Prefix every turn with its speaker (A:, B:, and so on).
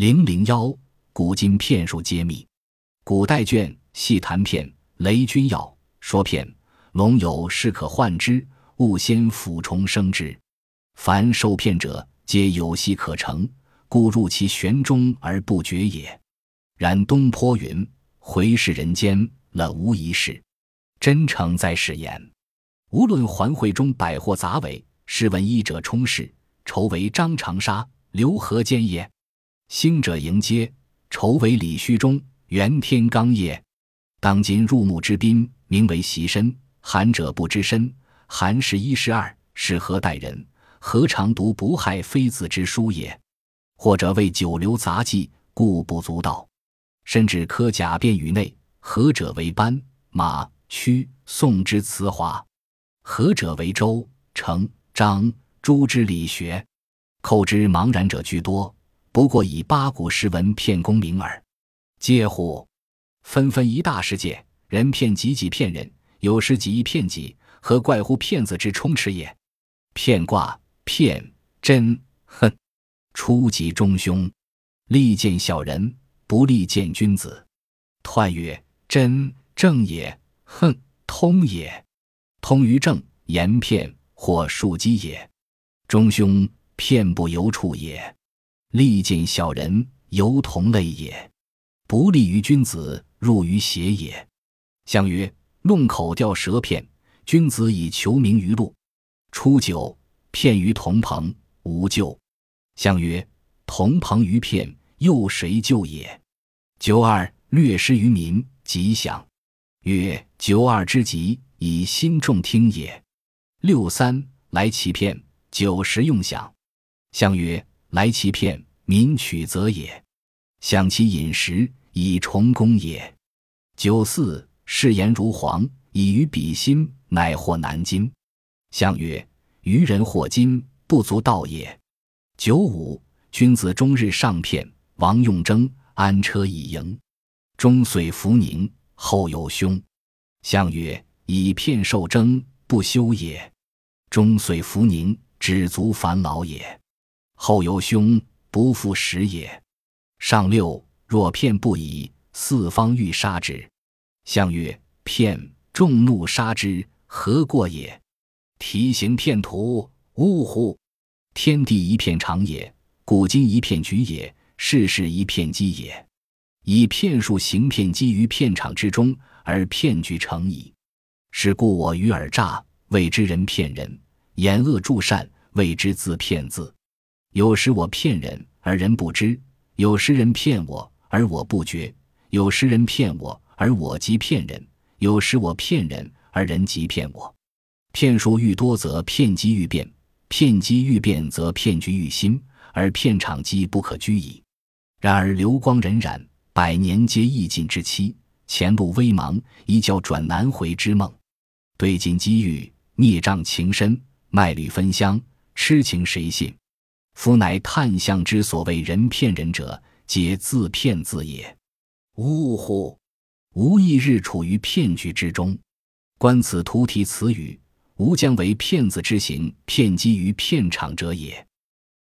A: 零零幺，古今骗术揭秘。古代卷细谈骗，雷君要说骗。龙有事可患之，勿先俯冲生之。凡受骗者，皆有戏可成，故入其玄中而不觉也。然东坡云：“回视人间，了无一事。”真诚在是言。无论环会中百货杂伪，试问医者充事，愁为张长沙，刘何坚也。兴者迎接，愁为李虚中、元天罡也。当今入幕之宾，名为习身，寒者不知身，寒十一十二，是何待人？何尝读不害妃子之书也？或者为九流杂技，故不足道。甚至科甲辩于内，何者为斑马屈宋之词华？何者为周成张朱之理学？寇之茫然者居多。不过以八股诗文骗功名耳，嗟乎！纷纷一大世界，人骗己己骗人，有时己亦骗己，何怪乎骗子之充斥也？骗卦骗真恨，初吉中凶，利见小人，不利见君子。彖曰：真正也，恨通也。通于正，言骗或数机也。中凶，骗不由处也。利见小人，犹同类也；不利于君子，入于邪也。相曰：弄口钓舌骗，君子以求名于禄。初九，骗于同朋，无咎。相曰：同朋于骗，又谁救也？九二，略施于民，吉祥。曰：九二之吉，以心众听也。六三，来其骗，九十用享。相曰。来其骗，民取则也；享其饮食，以重功也。九四，誓言如簧，以于彼心，乃获南京。相曰：愚人获金，不足道也。九五，君子终日上骗，王用征，安车以迎。终岁弗宁，后有凶。相曰：以骗受征，不休也。终岁弗宁，止足烦劳也。后有凶，不复食也。上六，若骗不已，四方欲杀之。相曰：骗，众怒杀之，何过也？提行骗徒，呜呼！天地一片长也，古今一片局也，世事一片机也。以骗术行骗机于片场之中，而骗局成矣。是故我与尔诈，谓之人骗人；言恶助善，谓之自骗自。有时我骗人，而人不知；有时人骗我，而我不觉；有时人骗我，而我即骗人；有时我骗人，而人即骗我。骗术愈多，则骗机愈变；骗机愈变，则骗局愈新，而骗场机不可居矣。然而流光荏苒，百年皆易尽之期，前路微茫，一觉转难回之梦。对镜机遇，孽障情深，麦履芬香，痴情谁信？夫乃探相之所谓人骗人者，皆自骗自也。呜呼！吾一日处于骗局之中。观此图题词语，吾将为骗子之行，骗机于片场者也。